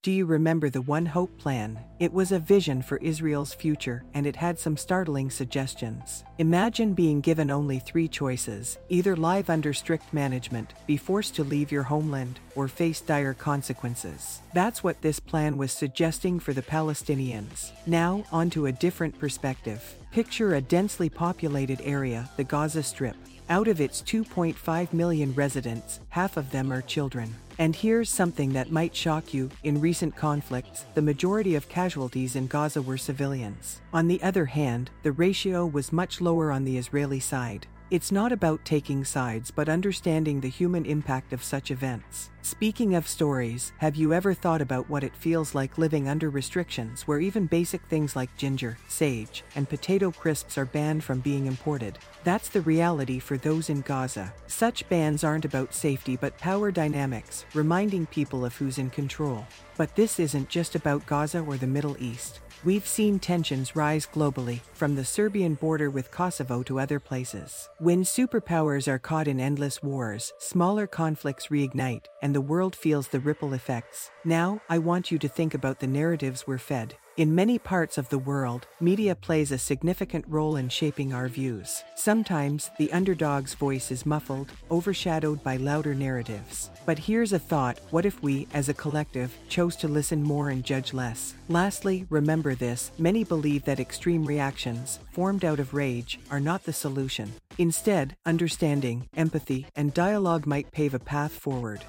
Do you remember the One Hope Plan? It was a vision for Israel's future and it had some startling suggestions. Imagine being given only three choices either live under strict management, be forced to leave your homeland, or face dire consequences. That's what this plan was suggesting for the Palestinians. Now, onto a different perspective. Picture a densely populated area, the Gaza Strip. Out of its 2.5 million residents, half of them are children. And here's something that might shock you in recent conflicts, the majority of casualties in Gaza were civilians. On the other hand, the ratio was much lower on the Israeli side. It's not about taking sides but understanding the human impact of such events. Speaking of stories, have you ever thought about what it feels like living under restrictions where even basic things like ginger, sage, and potato crisps are banned from being imported? That's the reality for those in Gaza. Such bans aren't about safety but power dynamics, reminding people of who's in control. But this isn't just about Gaza or the Middle East. We've seen tensions rise globally, from the Serbian border with Kosovo to other places. When superpowers are caught in endless wars, smaller conflicts reignite, and the world feels the ripple effects. Now, I want you to think about the narratives we're fed. In many parts of the world, media plays a significant role in shaping our views. Sometimes, the underdog's voice is muffled, overshadowed by louder narratives. But here's a thought what if we, as a collective, chose to listen more and judge less? Lastly, remember this many believe that extreme reactions, formed out of rage, are not the solution. Instead, understanding, empathy, and dialogue might pave a path forward.